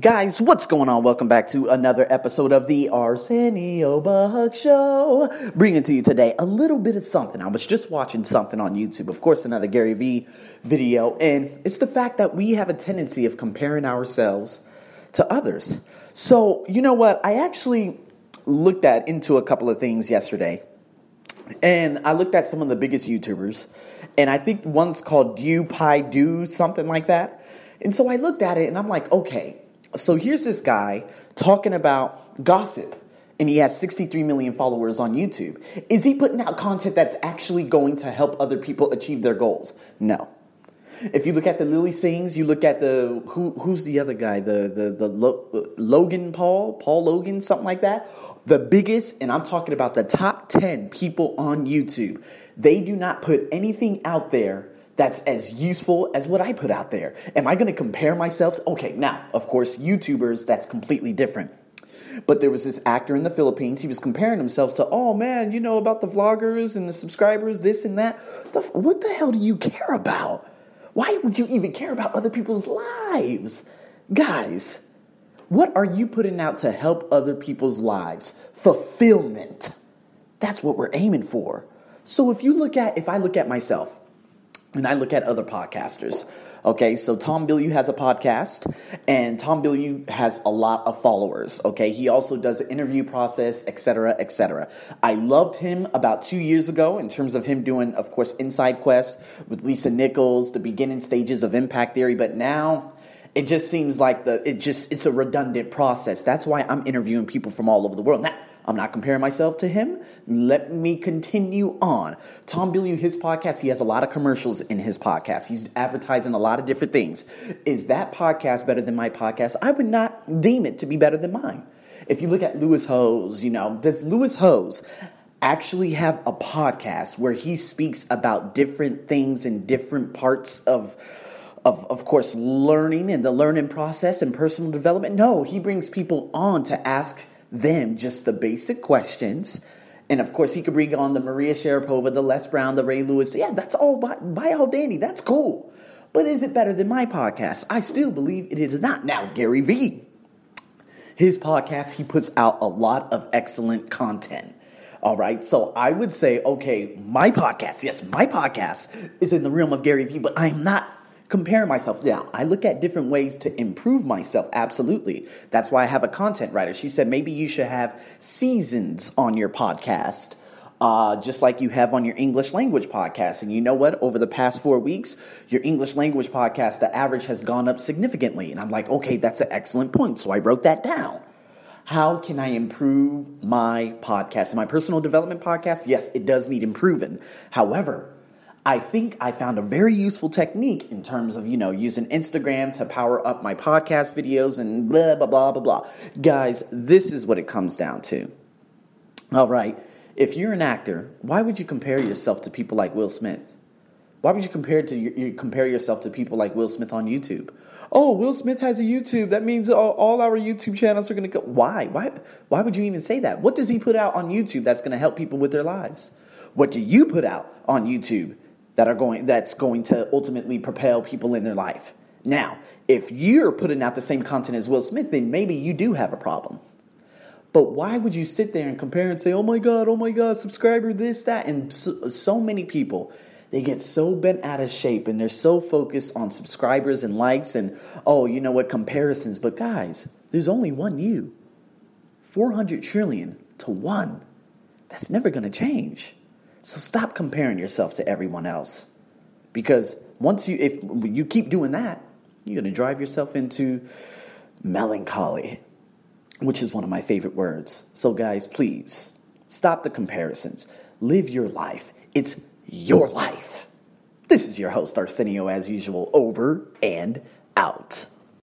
Guys, what's going on? Welcome back to another episode of the Arsenio Buck Show. Bringing to you today a little bit of something. I was just watching something on YouTube, of course, another Gary Vee video, and it's the fact that we have a tendency of comparing ourselves to others. So, you know what? I actually looked at into a couple of things yesterday, and I looked at some of the biggest YouTubers, and I think one's called Do something like that. And so I looked at it and I'm like, okay, so here's this guy talking about gossip and he has 63 million followers on YouTube. Is he putting out content that's actually going to help other people achieve their goals? No. If you look at the Lilly Singhs, you look at the who who's the other guy, the the the Lo, Logan Paul, Paul Logan, something like that. The biggest, and I'm talking about the top 10 people on YouTube. They do not put anything out there that's as useful as what I put out there. Am I going to compare myself? Okay, now, of course, YouTubers, that's completely different. But there was this actor in the Philippines. He was comparing himself to, oh man, you know about the vloggers and the subscribers, this and that. The, what the hell do you care about? Why would you even care about other people's lives? Guys, what are you putting out to help other people's lives? Fulfillment. That's what we're aiming for. So if you look at, if I look at myself, and I look at other podcasters. Okay, so Tom Bilyeu has a podcast, and Tom Bilyeu has a lot of followers. Okay, he also does the interview process, etc., etc. I loved him about two years ago in terms of him doing, of course, Inside Quest with Lisa Nichols, the beginning stages of Impact Theory. But now it just seems like the it just it's a redundant process. That's why I'm interviewing people from all over the world. Now, I'm not comparing myself to him. Let me continue on. Tom Bilyeu, his podcast, he has a lot of commercials in his podcast. He's advertising a lot of different things. Is that podcast better than my podcast? I would not deem it to be better than mine. If you look at Lewis Howes, you know, does Lewis Howes actually have a podcast where he speaks about different things in different parts of of, of course, learning and the learning process and personal development. No, he brings people on to ask them just the basic questions. And of course, he could bring on the Maria Sharapova, the Les Brown, the Ray Lewis. Yeah, that's all by, by all Danny. That's cool. But is it better than my podcast? I still believe it is not. Now, Gary Vee, his podcast, he puts out a lot of excellent content. All right. So I would say, okay, my podcast, yes, my podcast is in the realm of Gary Vee, but I'm not compare myself. Yeah, I look at different ways to improve myself, absolutely. That's why I have a content writer. She said maybe you should have seasons on your podcast. Uh, just like you have on your English language podcast. And you know what? Over the past four weeks, your English language podcast, the average has gone up significantly. And I'm like, okay, that's an excellent point. So I wrote that down. How can I improve my podcast? My personal development podcast, yes, it does need improving. However, I think I found a very useful technique in terms of, you know, using Instagram to power up my podcast videos and blah, blah, blah, blah, blah. Guys, this is what it comes down to. All right. If you're an actor, why would you compare yourself to people like Will Smith? Why would you compare to you compare yourself to people like Will Smith on YouTube? Oh, Will Smith has a YouTube. That means all, all our YouTube channels are going to go. Why? Why? Why would you even say that? What does he put out on YouTube that's going to help people with their lives? What do you put out on YouTube that are going that's going to ultimately propel people in their life. Now, if you're putting out the same content as Will Smith, then maybe you do have a problem. But why would you sit there and compare and say, "Oh my god, oh my god, subscriber this that?" And so, so many people they get so bent out of shape and they're so focused on subscribers and likes and oh, you know what, comparisons. But guys, there's only one you. 400 trillion to 1. That's never going to change. So stop comparing yourself to everyone else. Because once you if you keep doing that, you're going to drive yourself into melancholy, which is one of my favorite words. So guys, please stop the comparisons. Live your life. It's your life. This is your host Arsenio as usual over and out.